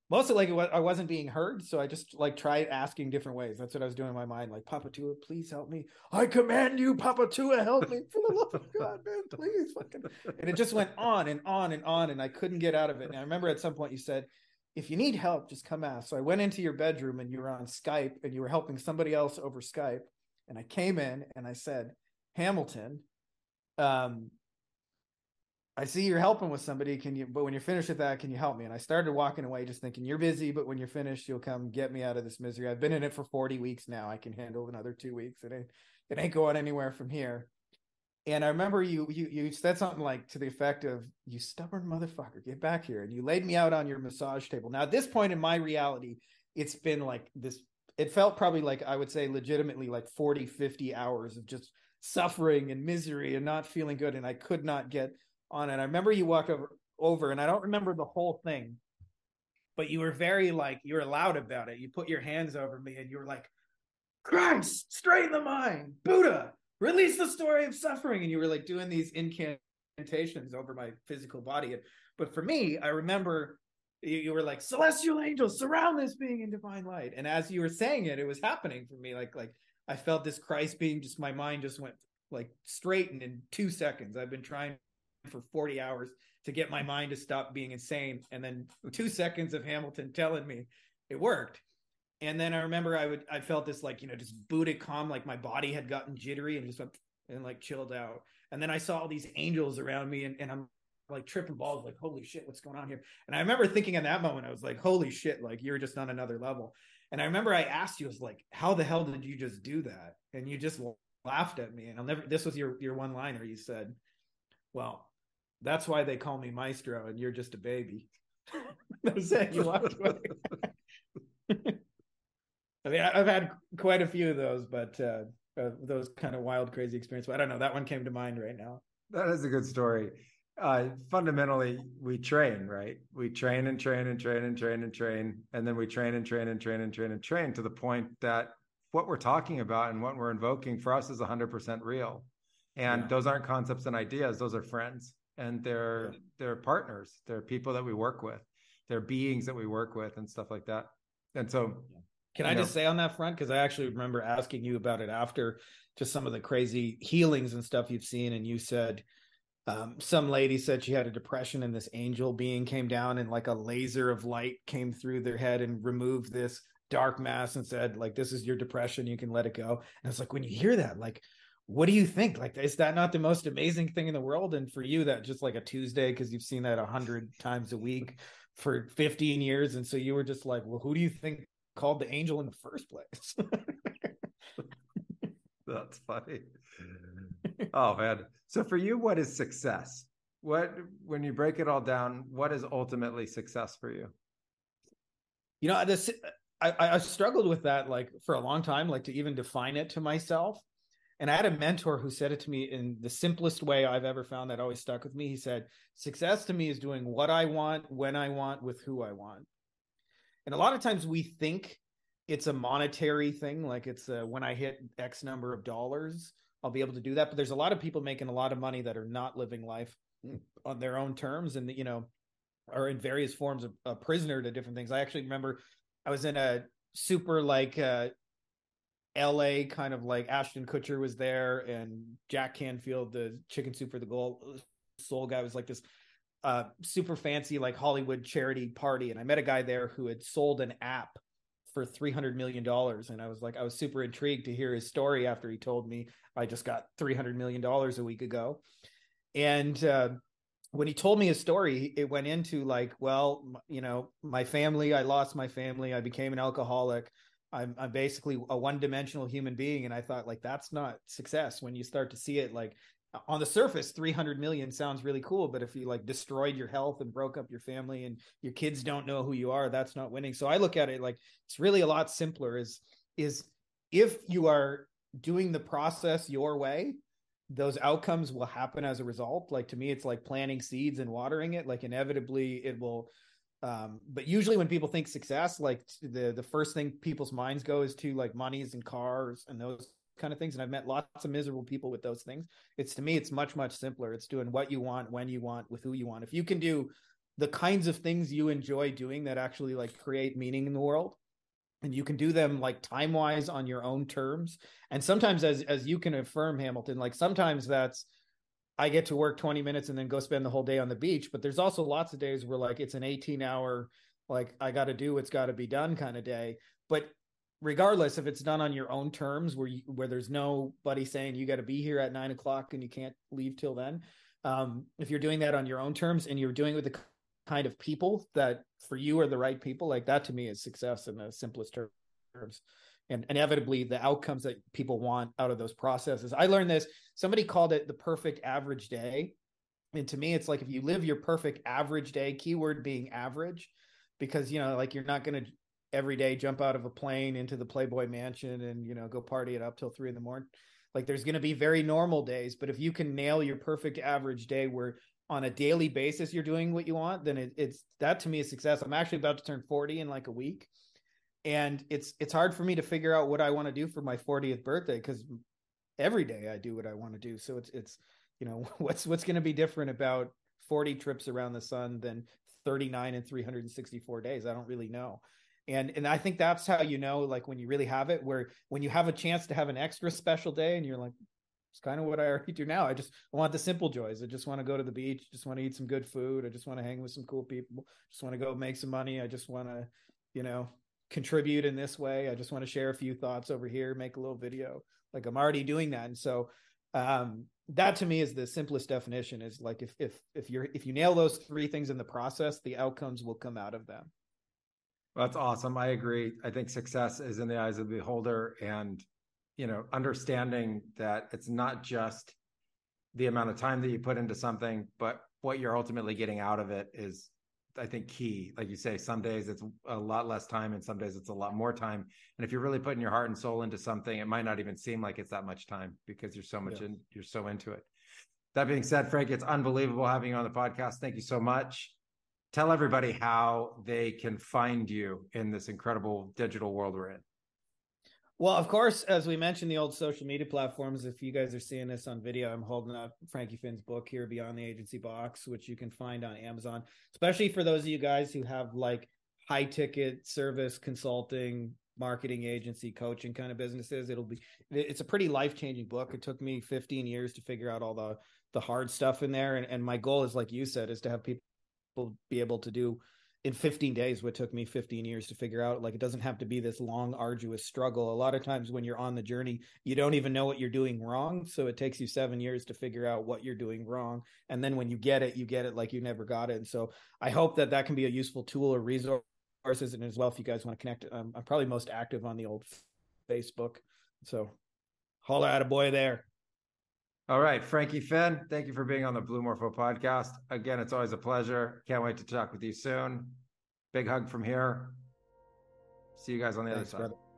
mostly like was, I wasn't being heard, so I just like tried asking different ways. That's what I was doing in my mind. Like Papa Tua, please help me. I command you, Papa Tua, help me for the love of God, man, please. Fucking. And it just went on and on and on, and I couldn't get out of it. And I remember at some point you said, "If you need help, just come ask." So I went into your bedroom, and you were on Skype, and you were helping somebody else over Skype. And I came in and I said, "Hamilton." Um, I see you're helping with somebody. Can you, but when you're finished with that, can you help me? And I started walking away just thinking, you're busy, but when you're finished, you'll come get me out of this misery. I've been in it for 40 weeks now. I can handle another two weeks. It ain't, it ain't going anywhere from here. And I remember you, you, you said something like to the effect of, you stubborn motherfucker, get back here. And you laid me out on your massage table. Now, at this point in my reality, it's been like this, it felt probably like I would say legitimately like 40, 50 hours of just suffering and misery and not feeling good. And I could not get on it. I remember you walked over over, and I don't remember the whole thing, but you were very like you were loud about it. You put your hands over me, and you were like, "Christ, straighten the mind, Buddha, release the story of suffering," and you were like doing these incantations over my physical body. But for me, I remember you, you were like, "Celestial angels surround this being in divine light," and as you were saying it, it was happening for me. Like like I felt this Christ being just my mind just went like straightened in two seconds. I've been trying for 40 hours to get my mind to stop being insane. And then two seconds of Hamilton telling me it worked. And then I remember I would I felt this like, you know, just Buddha calm, like my body had gotten jittery and just went and like chilled out. And then I saw all these angels around me and, and I'm like tripping balls, like, holy shit, what's going on here? And I remember thinking in that moment, I was like, holy shit, like you're just on another level. And I remember I asked you, I was like, how the hell did you just do that? And you just laughed at me. And I'll never this was your your one liner. You said, Well, that's why they call me Maestro, and you're just a baby. That's it. You walked away. I mean, I've had quite a few of those, but uh, uh, those kind of wild, crazy experiences. I don't know. That one came to mind right now. That is a good story. Uh, fundamentally, we train, right? We train and train and train and train and train, and then we train and train and train and train and train to the point that what we're talking about and what we're invoking for us is 100% real. And yeah. those aren't concepts and ideas; those are friends and they're yeah. they're partners. They're people that we work with. They're beings that we work with and stuff like that. And so can i just say on that front? Because i actually remember asking you about it after just some of the crazy healings and stuff you've seen and you said um, some lady said she had a depression and this angel being came down and like a laser of light came through their head and removed this dark mass and said like this is your depression. You can let it go. And it's like when you hear that like what do you think? Like, is that not the most amazing thing in the world? And for you, that just like a Tuesday because you've seen that a hundred times a week for 15 years, and so you were just like, well, who do you think called the angel in the first place? That's funny. Oh man. So for you, what is success? What when you break it all down, what is ultimately success for you? You know, this I, I struggled with that like for a long time, like to even define it to myself and I had a mentor who said it to me in the simplest way I've ever found that always stuck with me. He said, Success to me is doing what I want, when I want, with who I want. And a lot of times we think it's a monetary thing, like it's a, when I hit X number of dollars, I'll be able to do that. But there's a lot of people making a lot of money that are not living life on their own terms and, you know, are in various forms of a prisoner to different things. I actually remember I was in a super like uh, LA kind of like Ashton Kutcher was there and Jack Canfield, the chicken soup for the goal soul guy was like this uh super fancy like Hollywood charity party. And I met a guy there who had sold an app for 300 million dollars and I was like I was super intrigued to hear his story after he told me I just got 300 million dollars a week ago. And uh when he told me his story, it went into like, well, you know, my family, I lost my family, I became an alcoholic. I'm I'm basically a one-dimensional human being and I thought like that's not success. When you start to see it like on the surface 300 million sounds really cool but if you like destroyed your health and broke up your family and your kids don't know who you are that's not winning. So i look at it like it's really a lot simpler is is if you are doing the process your way those outcomes will happen as a result. Like to me it's like planting seeds and watering it. Like inevitably it will um, but usually when people think success like the the first thing people's minds go is to like monies and cars and those kind of things and i've met lots of miserable people with those things. It's to me it's much much simpler. It's doing what you want when you want with who you want. If you can do the kinds of things you enjoy doing that actually like create meaning in the world and you can do them like time wise on your own terms and sometimes as as you can affirm hamilton like sometimes that's I get to work 20 minutes and then go spend the whole day on the beach. But there's also lots of days where like it's an 18 hour, like I got to do what's got to be done kind of day. But regardless, if it's done on your own terms, where you, where there's nobody saying you got to be here at nine o'clock and you can't leave till then, um, if you're doing that on your own terms and you're doing it with the kind of people that for you are the right people, like that to me is success in the simplest terms. And inevitably, the outcomes that people want out of those processes. I learned this. Somebody called it the perfect average day. And to me, it's like if you live your perfect average day, keyword being average, because, you know, like you're not going to every day jump out of a plane into the Playboy mansion and, you know, go party it up till three in the morning. Like there's going to be very normal days, but if you can nail your perfect average day where on a daily basis you're doing what you want, then it, it's that to me is success. I'm actually about to turn 40 in like a week. And it's it's hard for me to figure out what I want to do for my 40th birthday because every day I do what I want to do. So it's it's you know what's what's going to be different about 40 trips around the sun than 39 and 364 days. I don't really know. And and i think that's how you know like when you really have it where when you have a chance to have an extra special day and you're like it's kind of what i already do now. I just want the simple joys. I just want to go to the beach just want to eat some good food. I just want to hang with some cool people. Just want to go make some money. I just want to you know contribute in this way i just want to share a few thoughts over here make a little video like i'm already doing that and so um that to me is the simplest definition is like if if if you're if you nail those three things in the process the outcomes will come out of them that's awesome. I agree. I think success is in the eyes of the beholder and you know, understanding that it's not just the amount of time that you put into something, but what you're ultimately getting out of it is I think key. Like you say, some days it's a lot less time and some days it's a lot more time. And if you're really putting your heart and soul into something, it might not even seem like it's that much time because you're so much yeah. in you're so into it. That being said, Frank, it's unbelievable having you on the podcast. Thank you so much tell everybody how they can find you in this incredible digital world we're in. Well, of course, as we mentioned, the old social media platforms. If you guys are seeing this on video, I'm holding up Frankie Fihn's book here, Beyond the Agency Box, which you can find on Amazon, especially for those of you guys who have like high ticket service consulting, marketing agency, coaching kind of businesses. It'll be, it's a pretty life changing book. It took me 15 years to figure out all the, the hard stuff in there. And, and my goal is, like you said, is to have people be able to do in 15 days what took me 15 years to figure out like it doesn't have to be this long arduous struggle. A lot of times when you're on the journey you don't even know what you're doing wrong so it takes you 7 years to figure out what you're doing wrong and then when you get it you get it like you never got it and so i hope that that can be a useful tool or resources and as well if you guys want to connect um, i'm probably most active on the old facebook so holla at a boy there all right, Frankie Fihn, thank you for being on the Blue Morpho podcast. Again, it's always a pleasure. Can't wait to talk with you soon. Big hug from here. See you guys on the Thanks, other side. Brother.